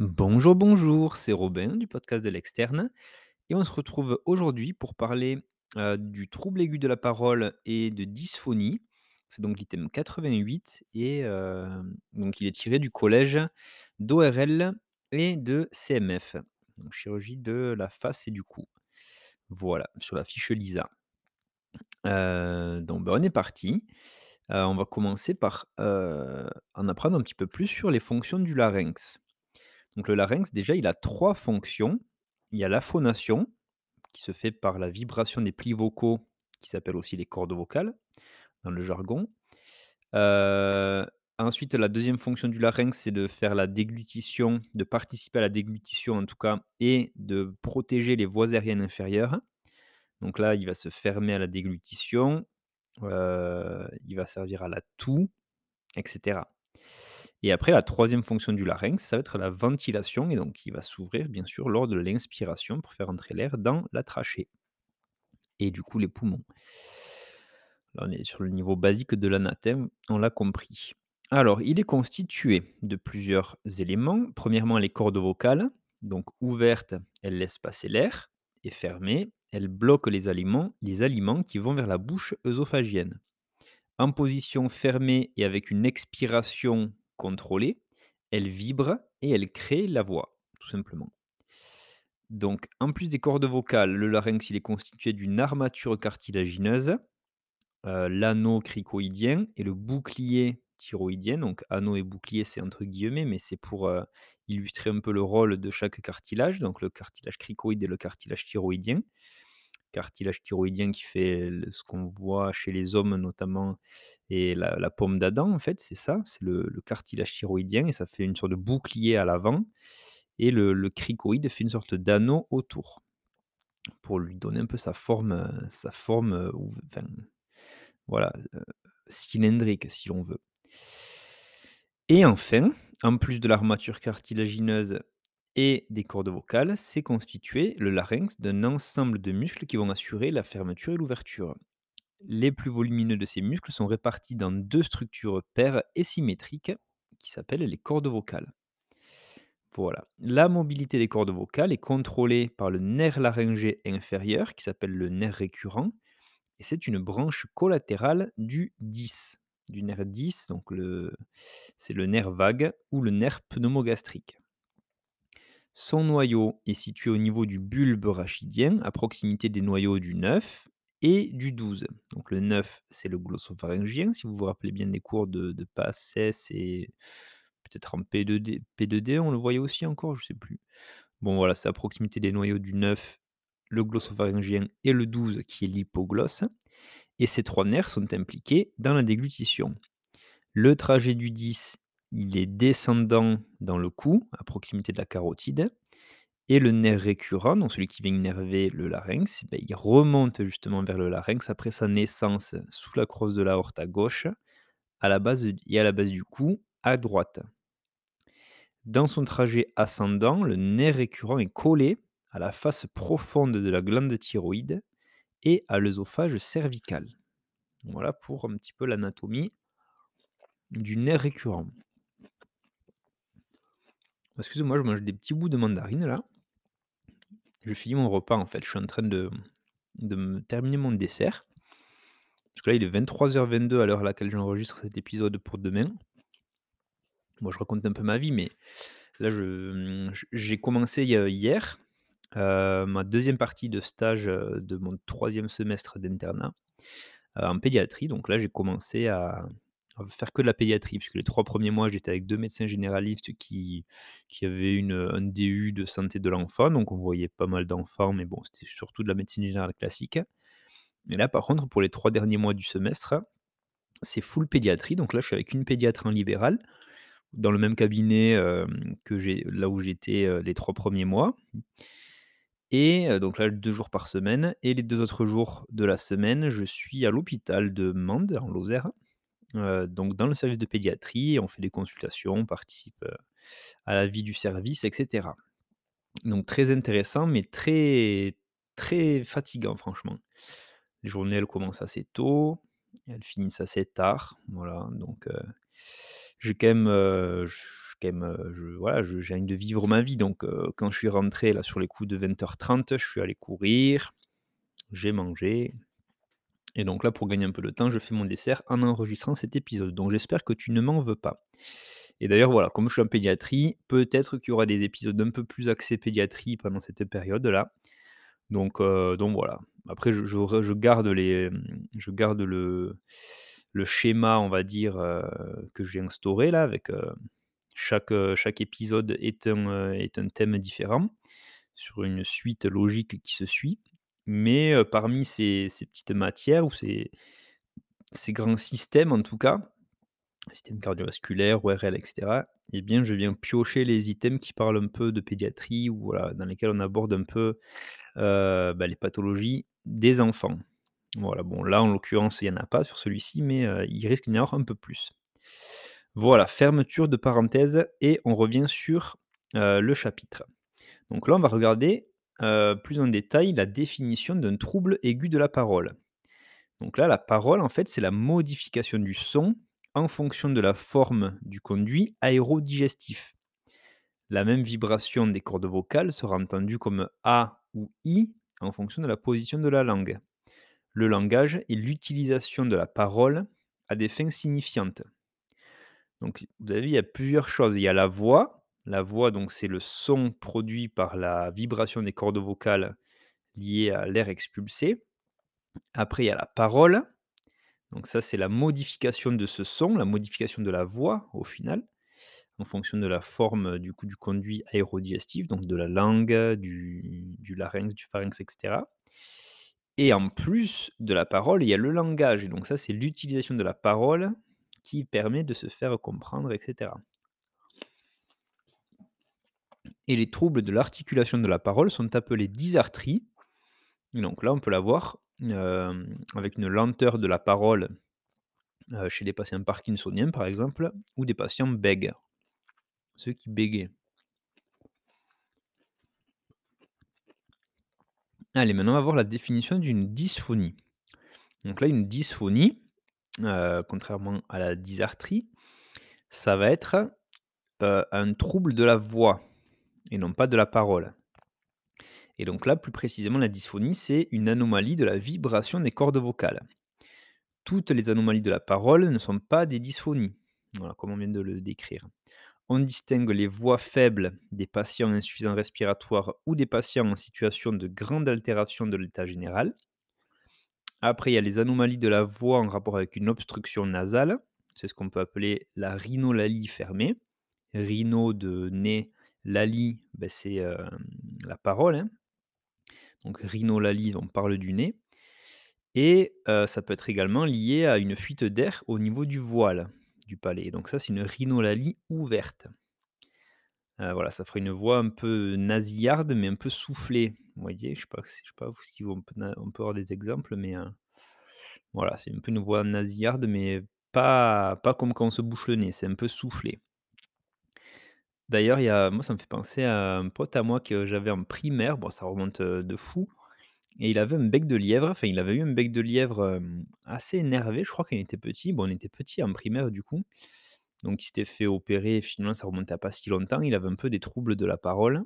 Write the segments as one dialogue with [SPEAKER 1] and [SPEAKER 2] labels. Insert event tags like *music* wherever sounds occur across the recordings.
[SPEAKER 1] Bonjour, bonjour, c'est Robin du podcast de l'externe et on se retrouve aujourd'hui pour parler, heu, du trouble aigu de la parole et de dysphonie. C'est donc l'item 88 et hem, donc il est tiré du collège d'ORL et de CMF, donc chirurgie de la face et du cou. Voilà, sur la fiche LISA. Heu, donc bah, on est parti. On va commencer par, en apprendre un petit peu plus sur les fonctions du larynx. Donc le larynx, déjà, il a 3 fonctions. Il y a la phonation, qui se fait par la vibration des plis vocaux, qui s'appellent aussi les cordes vocales dans le jargon. Heu, ensuite, la deuxième fonction du larynx, c'est de faire la déglutition, de participer à la déglutition en tout cas et de protéger les voies aériennes inférieures. Donc là, il va se fermer à la déglutition, heu, il va servir à la toux et cetera. Et après la troisième fonction du larynx, ça va être la ventilation et donc il va s'ouvrir bien sûr lors de l'inspiration pour faire entrer l'air dans la trachée et du coup les poumons. Là, on est sur le niveau basique de l'anathème, on l'a compris. Alors, il est constitué de plusieurs éléments. Premièrement, les cordes vocales, donc ouvertes, elles laissent passer l'air et fermées, elles bloquent les aliments les aliments qui vont vers la bouche œsophagienne. En position fermée et avec une expiration contrôlée, elle vibre et elle crée la voix, tout simplement. Donc, en plus des cordes vocales, le larynx il est constitué d'une armature cartilagineuse, heu, l'anneau cricoïdien et le bouclier thyroïdien. Donc anneau et bouclier, c'est entre guillemets, mais c'est pour, heu, illustrer un peu le rôle de chaque cartilage, donc le cartilage cricoïde et le cartilage thyroïdien. Cartilage thyroïdien qui fait ce qu'on voit chez les hommes notamment et la la pomme d'Adam en fait, c'est ça, c'est le cartilage thyroïdien et ça fait une sorte de bouclier à l'avant et le cricoïde fait une sorte d'anneau autour pour lui donner un peu sa forme, heu, sa forme, enfin voilà, heu, cylindrique si l'on veut. Et enfin, en plus de l'armature cartilagineuse et des cordes vocales, c'est constitué, le larynx, d'un ensemble de muscles qui vont assurer la fermeture et l'ouverture. Les plus volumineux de ces muscles sont répartis dans deux structures paires et symétriques qui s'appellent les cordes vocales. Voilà. La mobilité des cordes vocales est contrôlée par le nerf laryngé inférieur qui s'appelle le nerf récurrent et c'est une branche collatérale du 10, du nerf 10, donc c'est le nerf vague ou le nerf pneumogastrique. Son noyau est situé au niveau du bulbe rachidien, à proximité des noyaux du 9 et du 12. Donc le 9, c'est le glossopharyngien, si vous vous rappelez bien des cours de, de et peut-être en P2D, P2D, on le voyait aussi encore, je sais plus. Bon voilà, c'est à proximité des noyaux du 9, le glossopharyngien et le 12 qui est l'hypoglosse. Et ces trois nerfs sont impliqués dans la déglutition. Le trajet du 10, il est descendant dans le cou, à proximité de la carotide. Et le nerf récurrent, donc celui qui vient innerver le larynx, ben, il remonte justement vers le larynx après sa naissance sous la crosse de l'aorte à gauche à la base, et à la base du cou à droite. Dans son trajet ascendant, le nerf récurrent est collé à la face profonde de la glande thyroïde et à l'œsophage cervical. Voilà pour un petit peu l'anatomie du nerf récurrent. Excusez-moi, je mange des petits bouts de mandarine là. Je finis mon repas en fait, je suis en train de, terminer mon dessert. Parce que là, il est 23h22 à l'heure à laquelle j'enregistre cet épisode pour demain. Moi, je raconte un peu ma vie, mais là, j'ai commencé hier euh, ma deuxième partie de stage euh, de mon troisième semestre d'internat euh, en pédiatrie. Donc là, j'ai commencé à faire que de la pédiatrie, puisque les trois premiers mois, j'étais avec deux médecins généralistes qui, qui avaient une, un DU de santé de l'enfant. Donc on voyait pas mal d'enfants, mais bon, c'était surtout de la médecine générale classique. Et là, par contre, pour les trois derniers mois du semestre, c'est full pédiatrie. Donc là, je suis avec une pédiatre en libéral, dans le même cabinet euh, que j'ai là où j'étais euh, les trois premiers mois. Et euh, donc là, deux jours par semaine. Et les deux autres jours de la semaine, je suis à l'hôpital de Mende, en Lozère. Donc dans le service de pédiatrie, on fait des consultations, on participe à la vie du service, etc. Donc très intéressant, mais très, très fatigant, franchement. Les journées, elles commencent assez tôt, elles finissent assez tard. Voilà, donc euh, j'ai quand même, je voilà, j'ai envie de vivre ma vie donc quand je suis rentré là sur les coups de 20:30, je suis allé courir, j'ai mangé et donc là, pour gagner un peu de temps, je fais mon dessert en enregistrant cet épisode. Donc j'espère que tu ne m'en veux pas. Et d'ailleurs, voilà, comme je suis en pédiatrie, peut-être qu'il y aura des épisodes un peu plus axés pédiatrie pendant cette période-là. Donc donc voilà. Après je garde le schéma, on va dire, heu, que j'ai instauré là avec, heu, chaque, épisode est un thème différent, sur une suite logique qui se suit. Mais, parmi ces petites matières ou ces grands systèmes en tout cas, système cardiovasculaire, ORL et cetera, eh bien je viens piocher les items qui parlent un peu de pédiatrie voilà, dans lesquels on aborde un peu, bah, les pathologies des enfants. Voilà, bon là, en l'occurrence, il y en a pas sur celui-ci, mais il risque d'y en avoir un peu plus. Voilà, fermeture de parenthèse et on revient sur, le chapitre. Donc là, on va regarder, heu, plus en détail la définition d'un trouble aigu de la parole. Donc là, la parole, en fait, c'est la modification du son en fonction de la forme du conduit aérodigestif. La même vibration des cordes vocales sera entendue comme A ou I en fonction de la position de la langue. Le langage est l'utilisation de la parole à des fins signifiantes. Donc, vous avez il y a plusieurs choses. Il y a la voix. La voix, donc, c'est le son produit par la vibration des cordes vocales liées à l'air expulsé. Après, il y a la parole. Donc ça, c'est la modification de ce son, la modification de la voix au final, en fonction de la forme du coup du conduit aérodigestif, donc de la langue, du, du larynx, du pharynx, etc. Et en plus de la parole, il y a le langage. Et donc ça, c'est l'utilisation de la parole qui permet de se faire comprendre, etc. Et les troubles de l'articulation de la parole sont appelés dysarthries. Donc là, on peut la voir avec une lenteur de la parole chez les patients parkinsoniens, par exemple, ou des patients bègues, ceux qui bégaient. Allez, maintenant on va voir la définition d'une dysphonie. Donc là, une dysphonie, contrairement à la dysarthrie, ça va être un trouble de la voix et non pas de la parole. Et donc là, plus précisément, la dysphonie, c'est une anomalie de la vibration des cordes vocales. Toutes les anomalies de la parole ne sont pas des dysphonies, voilà, comme on vient de le décrire. On distingue les voix faibles des patients insuffisants respiratoires ou des patients en situation de grande altération de l'état général. Après, il y a les anomalies de la voix en rapport avec une obstruction nasale. C'est ce qu'on peut appeler la rhinolalie fermée. Rhino de nez, lalie, ben c'est euh, la parole. hein. Donc rhinolalie, on parle du nez. Et ça peut être également lié à une fuite d'air au niveau du voile du palais. Donc ça, c'est une rhinolalie ouverte. Voilà, ça ferait une voix un peu nasillarde, mais un peu soufflée. Vous voyez, je je sais pas si on peut, avoir des exemples, mais voilà, c'est un peu une voix nasillarde, mais pas, pas comme quand on se bouche le nez, c'est un peu soufflé. D'ailleurs, il y a, moi, ça me fait penser à un pote à moi que j'avais en primaire. Bon, ça remonte de fou. Et il avait un bec de lièvre, enfin, il avait eu un bec de lièvre, assez énervé, je crois quand il était petit. Bon, on était petit en primaire du coup, donc il s'était fait opérer, finalement ça remontait à pas si longtemps. Il avait un peu des troubles de la parole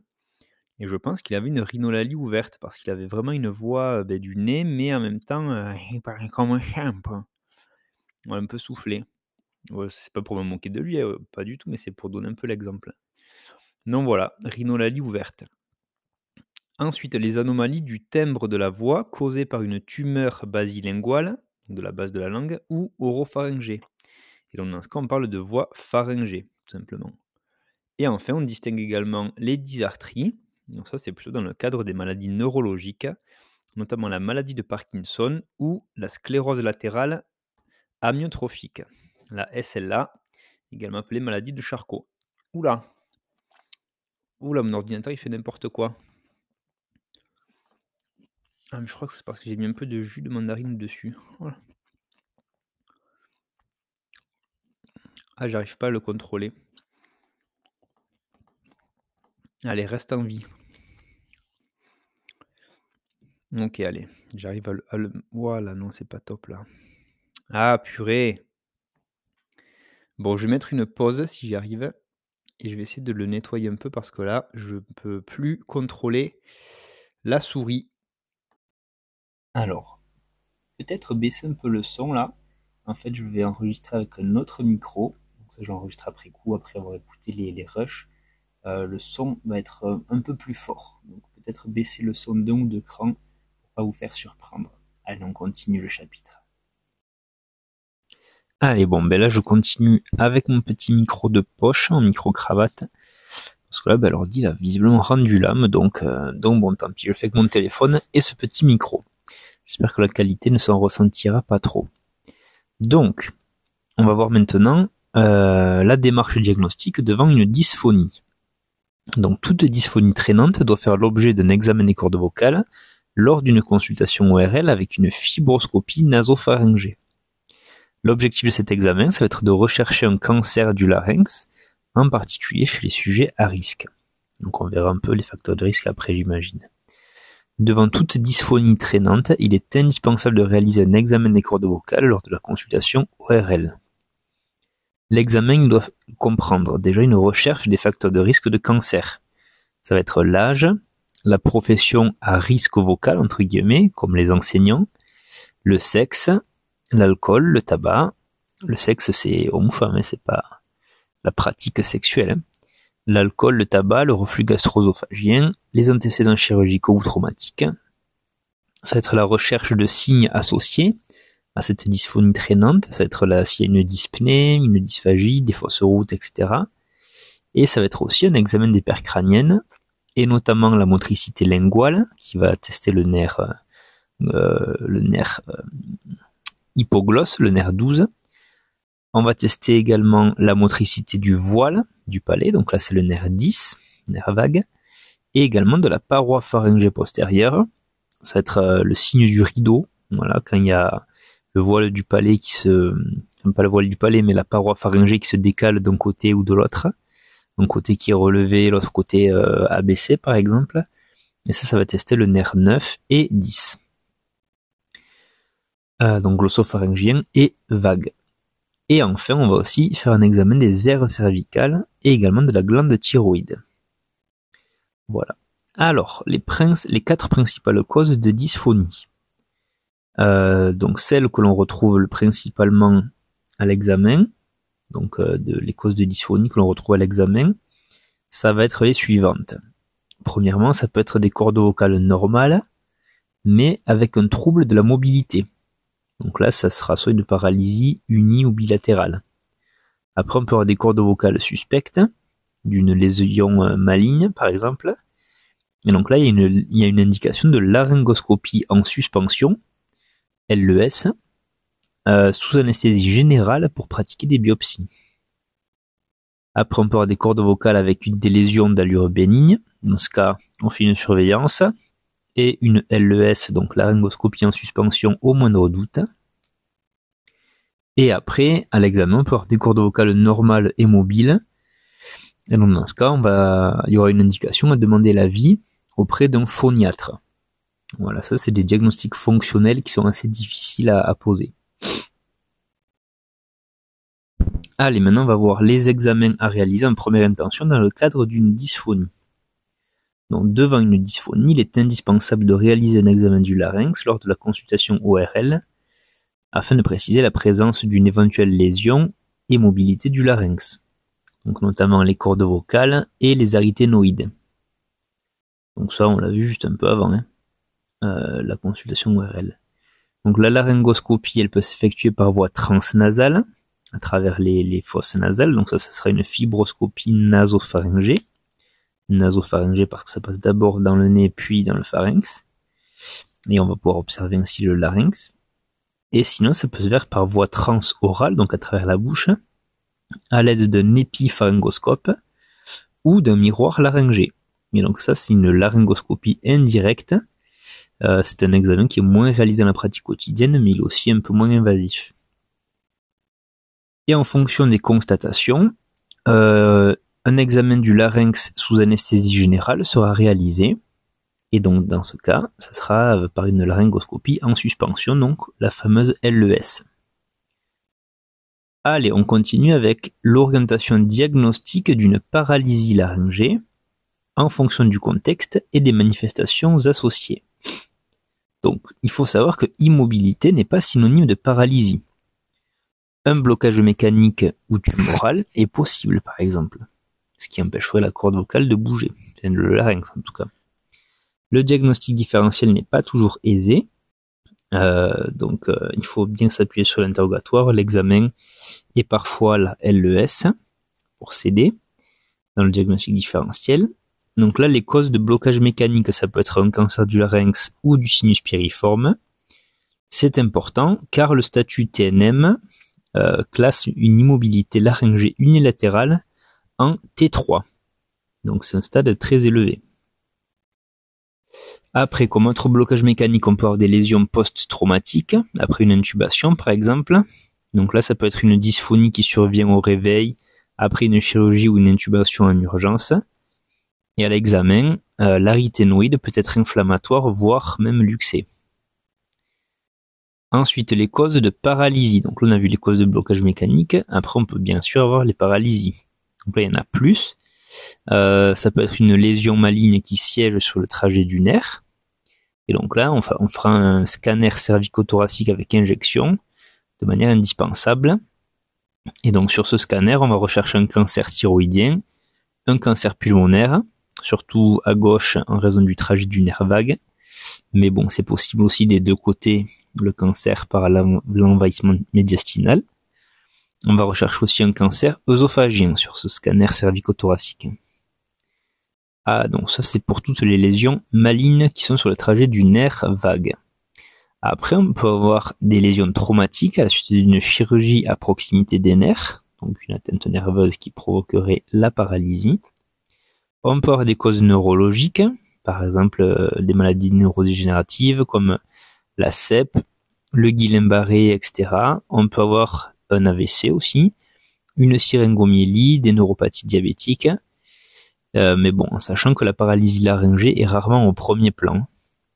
[SPEAKER 1] et je pense qu'il avait une rhinolalie ouverte parce qu'il avait vraiment une voix, beh, du nez, mais en même temps, *laughs* il parlait comme un chien, un peu soufflé. C'est pas pour me moquer de lui, pas du tout, mais c'est pour donner un peu l'exemple. Donc voilà, rhinolalie ouverte. Ensuite, les anomalies du timbre de la voix causées par une tumeur basilinguale, de la base de la langue, ou oropharyngée. Et donc dans ce cas, on parle de voix pharyngée, tout simplement. Et enfin, on distingue également les dysarthries. Donc ça, c'est plutôt dans le cadre des maladies neurologiques, notamment la maladie de Parkinson ou la sclérose latérale amyotrophique, la SLA, également appelée maladie de Charcot. Oula, oula, mon ordinateur il fait n'importe quoi. Ah, mais je crois que c'est parce que j'ai mis un peu de jus de mandarine dessus. Ah, j'arrive pas à le contrôler. Allez, reste en vie. Ok, allez, j'arrive à à le- Voilà, non, c'est pas top là. Ah, purée. Bon, je vais mettre une pause si j'y arrive. Et je vais essayer de le nettoyer un peu parce que là, je peux plus contrôler la souris. Alors, peut-être baisser un peu le son là. En fait, je vais enregistrer avec un autre micro. Donc ça, j'enregistre après coup, après avoir écouté les, les rushs. Euh, le son va être euh, un peu plus fort. Donc peut-être baisser le son d'un ou deux crans pour pas vous faire surprendre. Allez, on continue le chapitre. Allez, bon, ben là, je continue avec mon petit micro de poche, en micro-cravate. Parce que là, ben, l'ordi a visiblement rendu l'âme, donc, euh, donc bon, tant pis, je fais avec mon téléphone et ce petit micro. J'espère que la qualité ne s'en ressentira pas trop. Donc, on va voir maintenant euh, la démarche diagnostique devant une dysphonie. Donc, toute dysphonie traînante doit faire l'objet d'un examen des cordes vocales lors d'une consultation ORL avec une fibroscopie nasopharyngée. L'objectif de cet examen, ça va être de rechercher un cancer du larynx, en particulier chez les sujets à risque. Donc on verra un peu les facteurs de risque après, j'imagine. Devant toute dysphonie traînante, il est indispensable de réaliser un examen des cordes vocales lors de la consultation ORL. L'examen doit comprendre déjà une recherche des facteurs de risque de cancer. Ça va être l'âge, la profession à risque vocal, entre guillemets, comme les enseignants, le sexe, l'alcool, le tabac. Le sexe, c'est homme-femme, hein, c'est pas la pratique sexuelle. Hein. L'alcool, le tabac, le reflux gastro-œsophagien, les antécédents chirurgicaux ou traumatiques. Ça va être la recherche de signes associés à cette dysphonie traînante. Ça va être là s'il y a une dyspnée, une dysphagie, des fausses routes, etc. Et ça va être aussi un examen des paires crâniennes, et notamment la motricité linguale, qui va tester le nerf, euh, le nerf euh, hypoglosse, le nerf 12. On va tester également la motricité du voile du palais, donc là c'est le nerf 10, nerf vague, et également de la paroi pharyngée postérieure. Ça va être euh, le signe du rideau, voilà, quand il y a le voile du palais qui se, pas le voile du palais, mais la paroi pharyngée qui se décale d'un côté ou de l'autre. Un côté qui est relevé, l'autre côté euh, abaissé par exemple. Et ça, ça va tester le nerf 9 et 10. Euh, donc glossopharyngien et vague. Et enfin, on va aussi faire un examen des aires cervicales et également de la glande thyroïde. Voilà. Alors, les, les quatre principales causes de dysphonie. Euh, donc celles que l'on retrouve principalement à l'examen, donc euh, les causes de dysphonie que l'on retrouve à l'examen, ça va être les suivantes. Premièrement, ça peut être des cordes vocales normales, mais avec un trouble de la mobilité. Donc là, ça sera soit une paralysie unie ou bilatérale. Après, on peut avoir des cordes vocales suspectes, d'une lésion euh, maligne par exemple. Et donc là, il y, a une, indication de laryngoscopie en suspension, LES, euh, sous anesthésie générale pour pratiquer des biopsies. Après, on peut avoir des cordes vocales avec une, des lésions d'allure bénigne. Dans ce cas, on fait une surveillance et une LES, donc laryngoscopie en suspension au moindre doute. Et après, à l'examen, on peut avoir des cordes vocales normales et mobiles. Et donc dans ce cas, il y aura une indication à demander l'avis auprès d'un phoniatre. Voilà, ça c'est des diagnostics fonctionnels qui sont assez difficiles à, poser. Allez, maintenant on va voir les examens à réaliser en première intention dans le cadre d'une dysphonie. Devant une dysphonie, il est indispensable de réaliser un examen du larynx lors de la consultation ORL afin de préciser la présence d'une éventuelle lésion et mobilité du larynx, notamment les cordes vocales et les arythénoïdes. Donc ça, on l'a vu juste un peu avant, hein, euh, la consultation ORL. Donc la laryngoscopie, elle peut s'effectuer par voie transnasale, à travers les, les fosses nasales, donc ça, ça sera une fibroscopie nasopharyngée nasopharyngée parce que ça passe d'abord dans le nez puis dans le pharynx. Et on va pouvoir observer ainsi le larynx. Et sinon, ça peut se faire par voie transorale, donc à travers la bouche, à l'aide d'un épipharyngoscope ou d'un miroir laryngé. Et donc ça, c'est une laryngoscopie indirecte. Euh, c'est un examen qui est moins réalisé dans la pratique quotidienne, mais il est aussi un peu moins invasif. Et en fonction des constatations, euh, un examen du larynx sous anesthésie générale sera réalisé. Et donc, dans ce cas, ça sera euh, par une laryngoscopie en suspension, donc la fameuse LES. Allez, on continue avec l'orientation diagnostique d'une paralysie laryngée en fonction du contexte et des manifestations associées. Donc, il faut savoir que immobilité n'est pas synonyme de paralysie. Un blocage mécanique ou tumoral est possible, par exemple, ce qui empêcherait la corde vocale de bouger, le larynx en tout cas. Le diagnostic différentiel n'est pas toujours aisé, euh, donc euh, il faut bien s'appuyer sur l'interrogatoire, l'examen et parfois la LES pour s'aider dans le diagnostic différentiel. Donc là, les causes de blocage mécanique, ça peut être un cancer du larynx ou du sinus piriforme. C'est important car le statut TNM euh, classe une immobilité laryngée unilatérale en T3. Donc c'est un stade très élevé. Après, comme autre blocage mécanique, on peut avoir des lésions post-traumatiques, après une intubation par exemple. Donc là, ça peut être une dysphonie qui survient au réveil, après une chirurgie ou une intubation en urgence. Et à l'examen, euh, peut être inflammatoire, voire même luxé. Ensuite, les causes de paralysie. Donc là, on a vu les causes de blocage mécanique. Après, on peut bien sûr avoir les paralysies. Donc là, il y en a plus. Euh, ça peut être une lésion maligne qui siège sur le trajet du nerf. Et donc là, on, fera un scanner cervico-thoracique avec injection de manière indispensable. Et donc sur ce scanner, on va rechercher un cancer thyroïdien, un cancer pulmonaire, surtout à gauche en raison du trajet du nerf vague. Mais bon, c'est possible aussi des deux côtés, le cancer par l'envahissement médiastinal. On va rechercher aussi un cancer œsophagien sur ce scanner cervico-thoracique. Ah, donc ça c'est pour toutes les lésions malignes qui sont sur le trajet du nerf vague. Après, on peut avoir des lésions traumatiques à la suite d'une chirurgie à proximité des nerfs, donc une atteinte nerveuse qui provoquerait la paralysie. On peut avoir des causes neurologiques, par exemple euh, des maladies neurodégénératives comme la CEP, le Guillain-Barré, etc. On peut avoir un AVC aussi, une syringomyélie, des neuropathies diabétiques, euh, mais bon, en sachant que la paralysie laryngée est rarement au premier plan.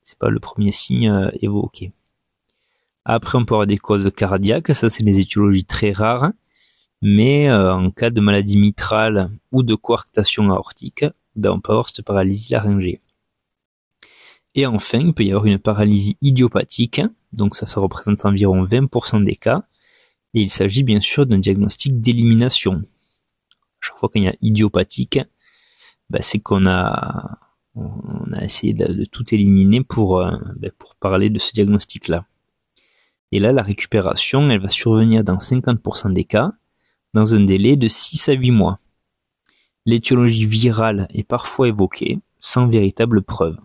[SPEAKER 1] C'est pas le premier signe euh, évoqué. Après, on peut avoir des causes cardiaques. Ça, c'est des étiologies très rares. Mais euh, en cas de maladie mitrale ou de coarctation aortique, ben, on peut avoir cette paralysie laryngée. Et enfin, il peut y avoir une paralysie idiopathique. Donc ça, ça représente environ 20% des cas. Et il s'agit bien sûr d'un diagnostic d'élimination. Chaque fois qu'il y a idiopathique, bah, c'est qu'on a, on a essayé de, tout éliminer pour, euh, bah, pour parler de ce diagnostic-là. Et là, la récupération, elle va survenir dans 50% des cas, dans un délai de 6 à 8 mois. L'étiologie virale est parfois évoquée, sans véritable preuve.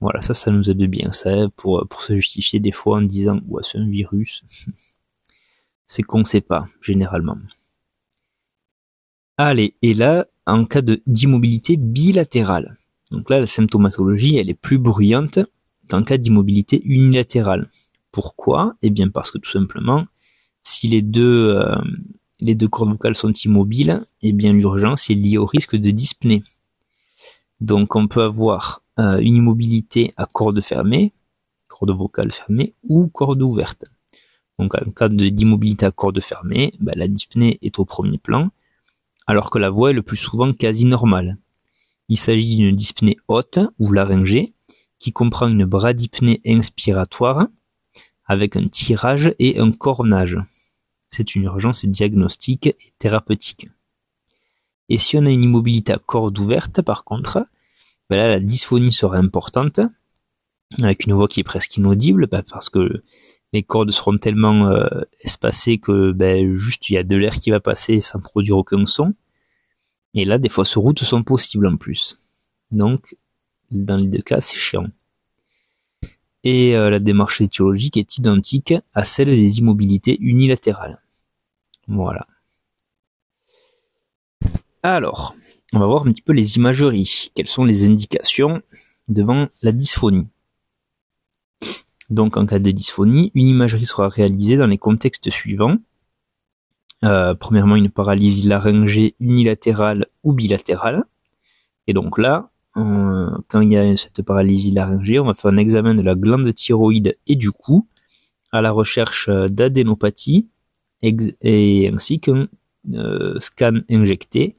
[SPEAKER 1] Voilà, ça, ça nous aide bien, ça, pour, pour se justifier des fois en disant, ouais, c'est un virus. *laughs* c'est qu'on ne sait pas, généralement. Allez, et là, en cas d'immobilité bilatérale. Donc là, la symptomatologie, elle est plus bruyante qu'en cas d'immobilité unilatérale. Pourquoi? Eh bien parce que tout simplement, si les deux, euh, les deux cordes vocales sont immobiles, eh bien l'urgence est liée au risque de dyspnée. Donc on peut avoir euh, une immobilité à corde fermée, corde vocale fermée, ou corde ouverte. Donc en cas d'immobilité à corde fermée, ben, la dyspnée est au premier plan, alors que la voix est le plus souvent quasi normale. Il s'agit d'une dyspnée haute ou laryngée qui comprend une bradypnée inspiratoire avec un tirage et un cornage. C'est une urgence diagnostique et thérapeutique. Et si on a une immobilité à corde ouverte, par contre, ben là, la dysphonie sera importante, avec une voix qui est presque inaudible, ben parce que les cordes seront tellement euh, espacées que ben, juste il y a de l'air qui va passer sans produire aucun son. Et là, des fausses routes sont possibles en plus. Donc, dans les deux cas, c'est chiant. Et euh, la démarche étiologique est identique à celle des immobilités unilatérales. Voilà. Alors, on va voir un petit peu les imageries. Quelles sont les indications devant la dysphonie? Donc en cas de dysphonie, une imagerie sera réalisée dans les contextes suivants. Euh, premièrement, une paralysie laryngée unilatérale ou bilatérale. Et donc là, quand il y a cette paralysie laryngée, on va faire un examen de la glande thyroïde et du cou à la recherche d'adénopathie et ainsi qu'un euh, scan injecté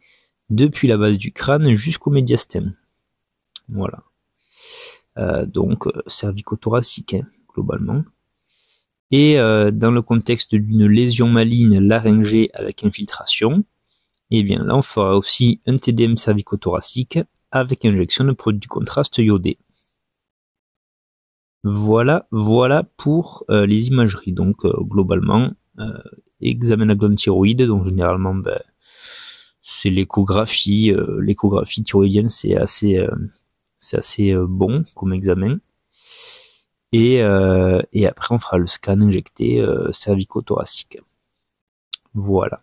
[SPEAKER 1] depuis la base du crâne jusqu'au médiastin. Voilà. Euh, donc cervico-thoracique, hein, globalement. Et dans le contexte d'une lésion maligne laryngée avec infiltration, eh bien là on fera aussi un TDM cervico-thoracique avec injection de produits contraste iodé. Voilà, voilà pour euh, les imageries. Donc euh, globalement, euh, examen de glande thyroïde, donc généralement ben, c'est l'échographie. l'échographie thyroïdienne c'est assez, c'est assez bon comme examen. Et, et, après on fera le scan injecté cervico-thoracique. Voilà.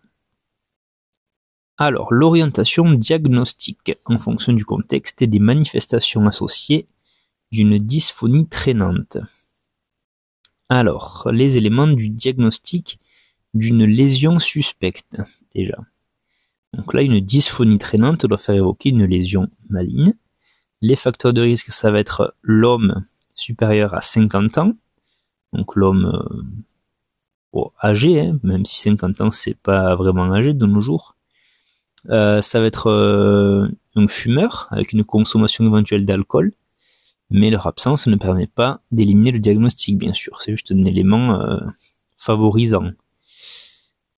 [SPEAKER 1] Alors, l'orientation diagnostique en fonction du contexte et des manifestations associées d'une dysphonie traînante. Alors, les éléments du diagnostic d'une lésion suspecte, déjà. Donc là, une dysphonie traînante doit faire évoquer une lésion maligne. Les facteurs de risque, ça va être l'homme supérieur à 50 ans, donc l'homme euh, âgé, hein, même si 50 ans c'est pas vraiment âgé de nos jours. Euh, ça va être euh, un fumeur avec une consommation éventuelle d'alcool, mais leur absence ne permet pas d'éliminer le diagnostic, bien sûr. C'est juste un élément favorisant.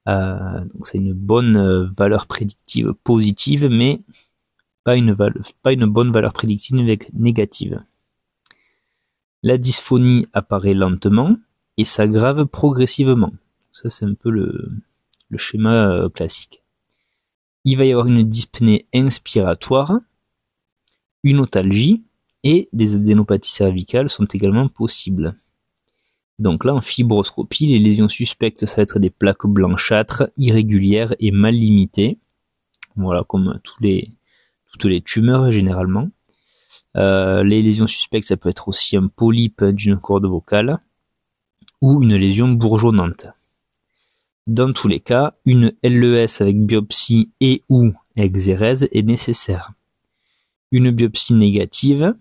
[SPEAKER 1] Donc c'est une bonne valeur prédictive positive, mais pas une bonne valeur prédictive négative. La dysphonie apparaît lentement et s'aggrave progressivement. Ça c'est un peu le, schéma classique. Il va y avoir une dyspnée inspiratoire, une otalgie, et des adénopathies cervicales sont également possibles. Donc là, en fibroscopie, les lésions suspectes, ça va être des plaques blanchâtres, irrégulières et mal limitées. Voilà, comme toutes les tumeurs généralement. Euh, les lésions suspectes, ça peut être aussi un polype d'une corde vocale ou une lésion bourgeonnante. Dans tous les cas, une LES avec biopsie et ou exérèse est nécessaire. Une biopsie négative,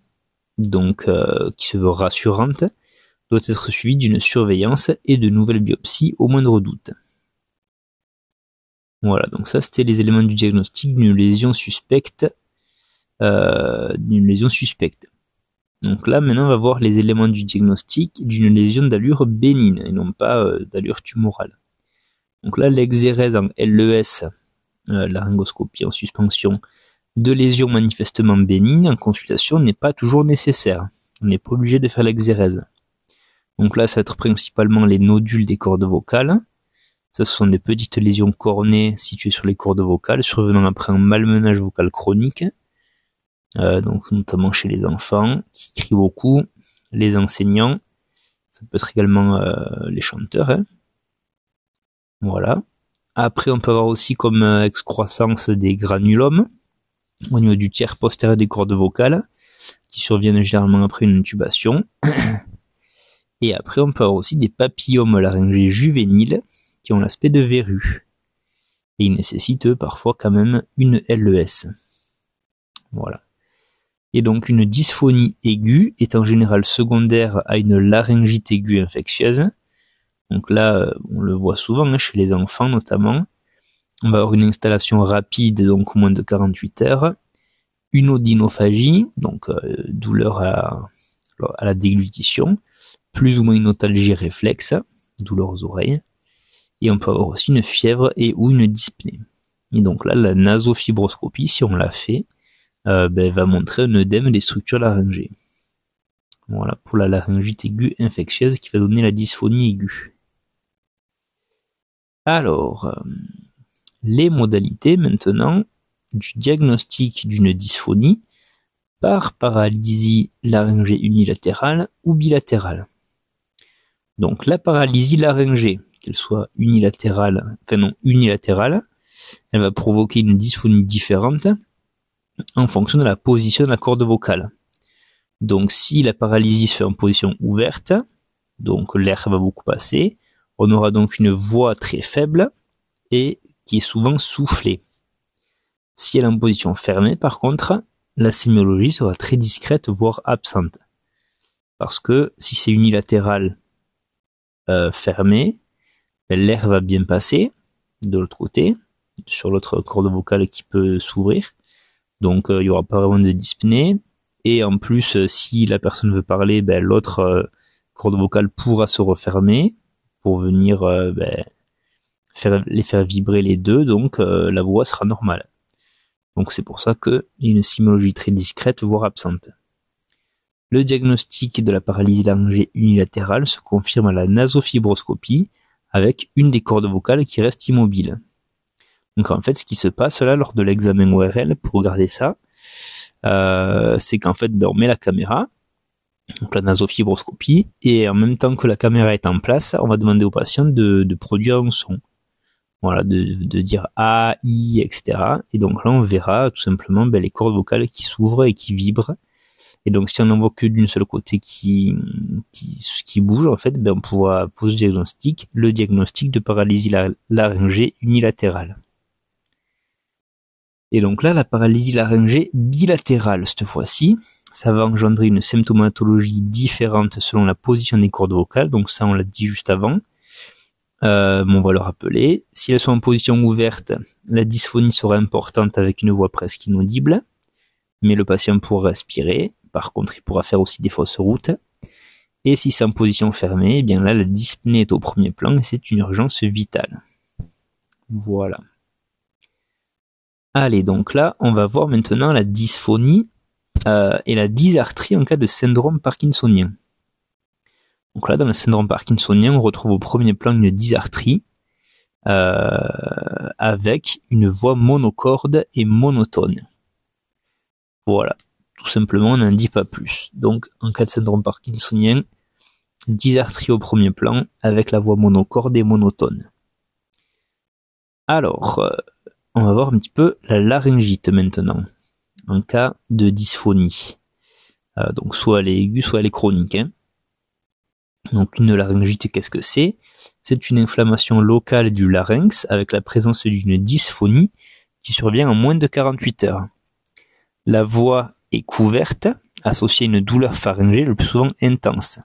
[SPEAKER 1] donc euh, qui se veut rassurante, doit être suivie d'une surveillance et de nouvelles biopsies au moindre doute. Voilà, donc ça c'était les éléments du diagnostic d'une lésion suspecte. Euh, d'une lésion suspecte. Donc là maintenant on va voir les éléments du diagnostic d'une lésion d'allure bénigne et non pas euh, d'allure tumorale. Donc là l'exérèse en LES, laryngoscopie en suspension, de lésions manifestement bénignes en consultation n'est pas toujours nécessaire. On n'est pas obligé de faire l'exérèse. Donc là, ça va être principalement les nodules des cordes vocales. Ça, ce sont des petites lésions cornées situées sur les cordes vocales, survenant après un malmenage vocal chronique, euh, donc notamment chez les enfants qui crient beaucoup, les enseignants, ça peut être également euh, les chanteurs. Hein. Voilà. Après, on peut avoir aussi comme euh, excroissance des granulomes, au niveau du tiers postérieur des cordes vocales, qui surviennent généralement après une intubation. Et après, on peut avoir aussi des papillomes laryngés juvéniles qui ont l'aspect de verrues. Et ils nécessitent parfois quand même une LES. Voilà. Et donc une dysphonie aiguë est en général secondaire à une laryngite aiguë infectieuse. Donc là, on le voit souvent hein, chez les enfants notamment. On va avoir une installation rapide, donc moins de 48 heures. Une odinophagie, donc euh, douleur à, la déglutition. Plus ou moins une otalgie réflexe, douleur aux oreilles. Et on peut avoir aussi une fièvre et ou une dyspnée. Et donc là, la nasofibroscopie, si on l'a fait, euh, ben, va montrer un œdème des structures laryngées. Voilà, pour la laryngite aiguë infectieuse qui va donner la dysphonie aiguë. Alors, euh, les modalités maintenant du diagnostic d'une dysphonie par paralysie laryngée unilatérale ou bilatérale. Donc la paralysie laryngée, qu'elle soit unilatérale, enfin non unilatérale, elle va provoquer une dysphonie différente en fonction de la position de la corde vocale. Donc si la paralysie se fait en position ouverte, donc l'air va beaucoup passer, on aura donc une voix très faible et qui est souvent soufflée. Si elle est en position fermée, par contre, la sémiologie sera très discrète, voire absente. Parce que si c'est unilatéral euh, fermé, l'air va bien passer de l'autre côté, sur l'autre corde vocale qui peut s'ouvrir. Donc il n'y aura pas vraiment de dyspnée. Et en plus, si la personne veut parler, ben, l'autre corde vocale pourra se refermer pour venir ben, les faire vibrer les deux, donc la voix sera normale. Donc c'est pour ça qu'il y a une simologie très discrète, voire absente. Le diagnostic de la paralysie laryngée unilatérale se confirme à la nasofibroscopie avec une des cordes vocales qui reste immobile. Donc en fait, ce qui se passe là lors de l'examen ORL, pour regarder ça, euh, c'est qu'en fait, ben, on met la caméra, donc la nasofibroscopie, et en même temps que la caméra est en place, on va demander au patient de, produire un son. Voilà, de, dire A, I, etc. Et donc là, on verra tout simplement ben, les cordes vocales qui s'ouvrent et qui vibrent et donc, si on n'en voit que d'une seule côté qui, qui, bouge, en fait, ben, on pourra poser le diagnostic, le diagnostic de paralysie laryngée unilatérale. Et donc là, la paralysie laryngée bilatérale, cette fois-ci, ça va engendrer une symptomatologie différente selon la position des cordes vocales. Donc ça, on l'a dit juste avant. Euh, on va le rappeler. Si elles sont en position ouverte, la dysphonie sera importante avec une voix presque inaudible, mais le patient pourra respirer. Par contre, il pourra faire aussi des fausses routes. Et si c'est en position fermée, eh bien là, la dyspnée est au premier plan et c'est une urgence vitale. Voilà. Allez, donc là, on va voir maintenant la dysphonie euh, et la dysarthrie en cas de syndrome parkinsonien. Donc là, dans le syndrome parkinsonien, on retrouve au premier plan une dysarthrie euh, avec une voix monocorde et monotone. Voilà tout simplement, on n'en dit pas plus. Donc, en cas de syndrome parkinsonien, dysarthrie au premier plan, avec la voix monocorde et monotone. Alors, euh, on va voir un petit peu la laryngite maintenant, en cas de dysphonie. Euh, donc, soit elle est aiguë, soit elle est chronique. Hein. Donc, une laryngite, qu'est-ce que c'est? C'est une inflammation locale du larynx avec la présence d'une dysphonie qui survient en moins de 48 heures. La voix est couverte, associée à une douleur pharyngée le plus souvent intense.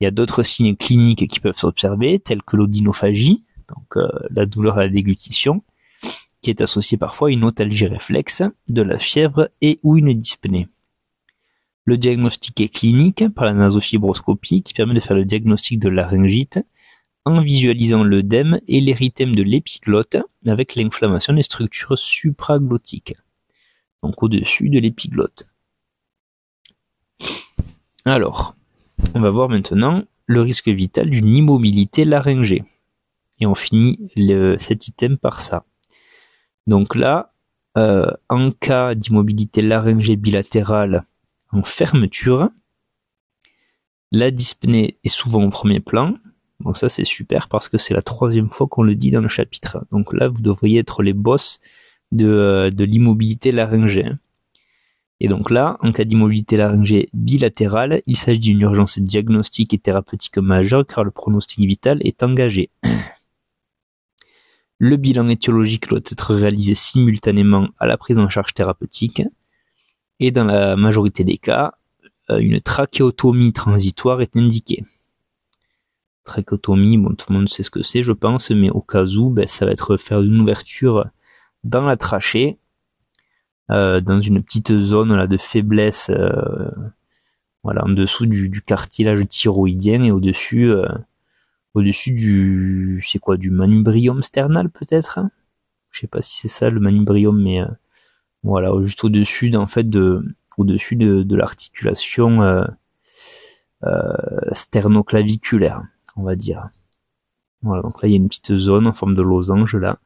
[SPEAKER 1] Il y a d'autres signes cliniques qui peuvent s'observer, tels que l'odinophagie, donc euh, la douleur à la déglutition, qui est associée parfois à une otalgie réflexe, de la fièvre et ou une dyspnée. Le diagnostic est clinique par la nasofibroscopie qui permet de faire le diagnostic de laryngite en visualisant l'œdème et l'érythème de l'épiglotte avec l'inflammation des structures supraglottiques donc au-dessus de l'épiglotte. Alors, on va voir maintenant le risque vital d'une immobilité laryngée. Et on finit cet item par ça. Donc là, euh, en cas d'immobilité laryngée bilatérale en fermeture, la dyspnée est souvent au premier plan. Bon, ça c'est super parce que c'est la troisième fois qu'on le dit dans le chapitre. Donc là, vous devriez être les boss euh, de, l'immobilité laryngée. Et donc là, en cas d'immobilité laryngée bilatérale, il s'agit d'une urgence diagnostique et thérapeutique majeure car le pronostic vital est engagé. Le bilan étiologique doit être réalisé simultanément à la prise en charge thérapeutique et dans la majorité des cas, euh, une trachéotomie transitoire est indiquée. Trachéotomie, bon, tout le monde sait ce que c'est, je pense, mais au cas où, ben, ça va être faire une ouverture dans la trachée, euh, dans une petite zone là, de faiblesse, euh, voilà, en dessous du, cartilage thyroïdien et au-dessus, euh, au-dessus du, c'est quoi, du manubrium sternal peut-être. Je sais pas si c'est ça le manubrium, mais voilà, juste au-dessus en fait de, au-dessus de, de l'articulation sternoclaviculaire, on va dire. Voilà, donc là il y a une petite zone en forme de losange là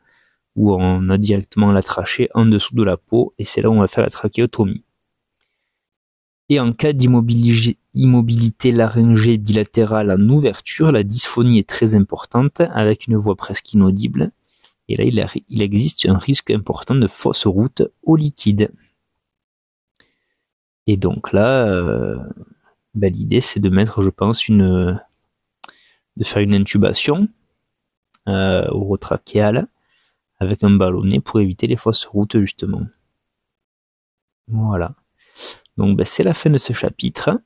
[SPEAKER 1] où on a directement la trachée en dessous de la peau et c'est là où on va faire la trachéotomie. Et en cas d'immobilité laryngée bilatérale en ouverture, la dysphonie est très importante avec une voix presque inaudible. Et là, il, existe un risque important de fausse route au liquide. Et donc là, euh, ben, l'idée c'est de mettre, je pense, une, de faire une intubation euh, orotrachéale avec un ballonnet pour éviter les fausses routes justement. Voilà. Donc ben, c'est la fin de ce chapitre.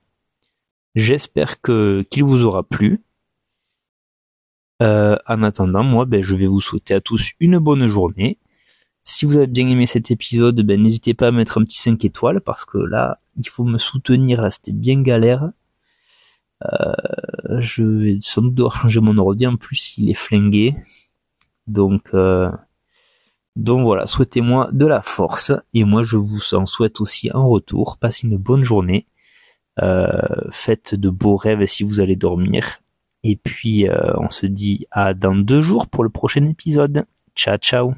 [SPEAKER 1] J'espère que qu'il vous aura plu. Euh, en attendant, moi, ben, je vais vous souhaiter à tous une bonne journée. Si vous avez bien aimé cet épisode, ben, n'hésitez pas à mettre un petit 5 étoiles parce que là, il faut me soutenir. Là, c'était bien galère. Euh, je vais sans doute devoir changer mon ordi. En plus, il est flingué. Donc, euh, donc voilà, souhaitez-moi de la force. Et moi, je vous en souhaite aussi en retour. Passez une bonne journée. Euh, faites de beaux rêves si vous allez dormir. Et puis, on se dit à dans deux jours pour le prochain épisode. Ciao, ciao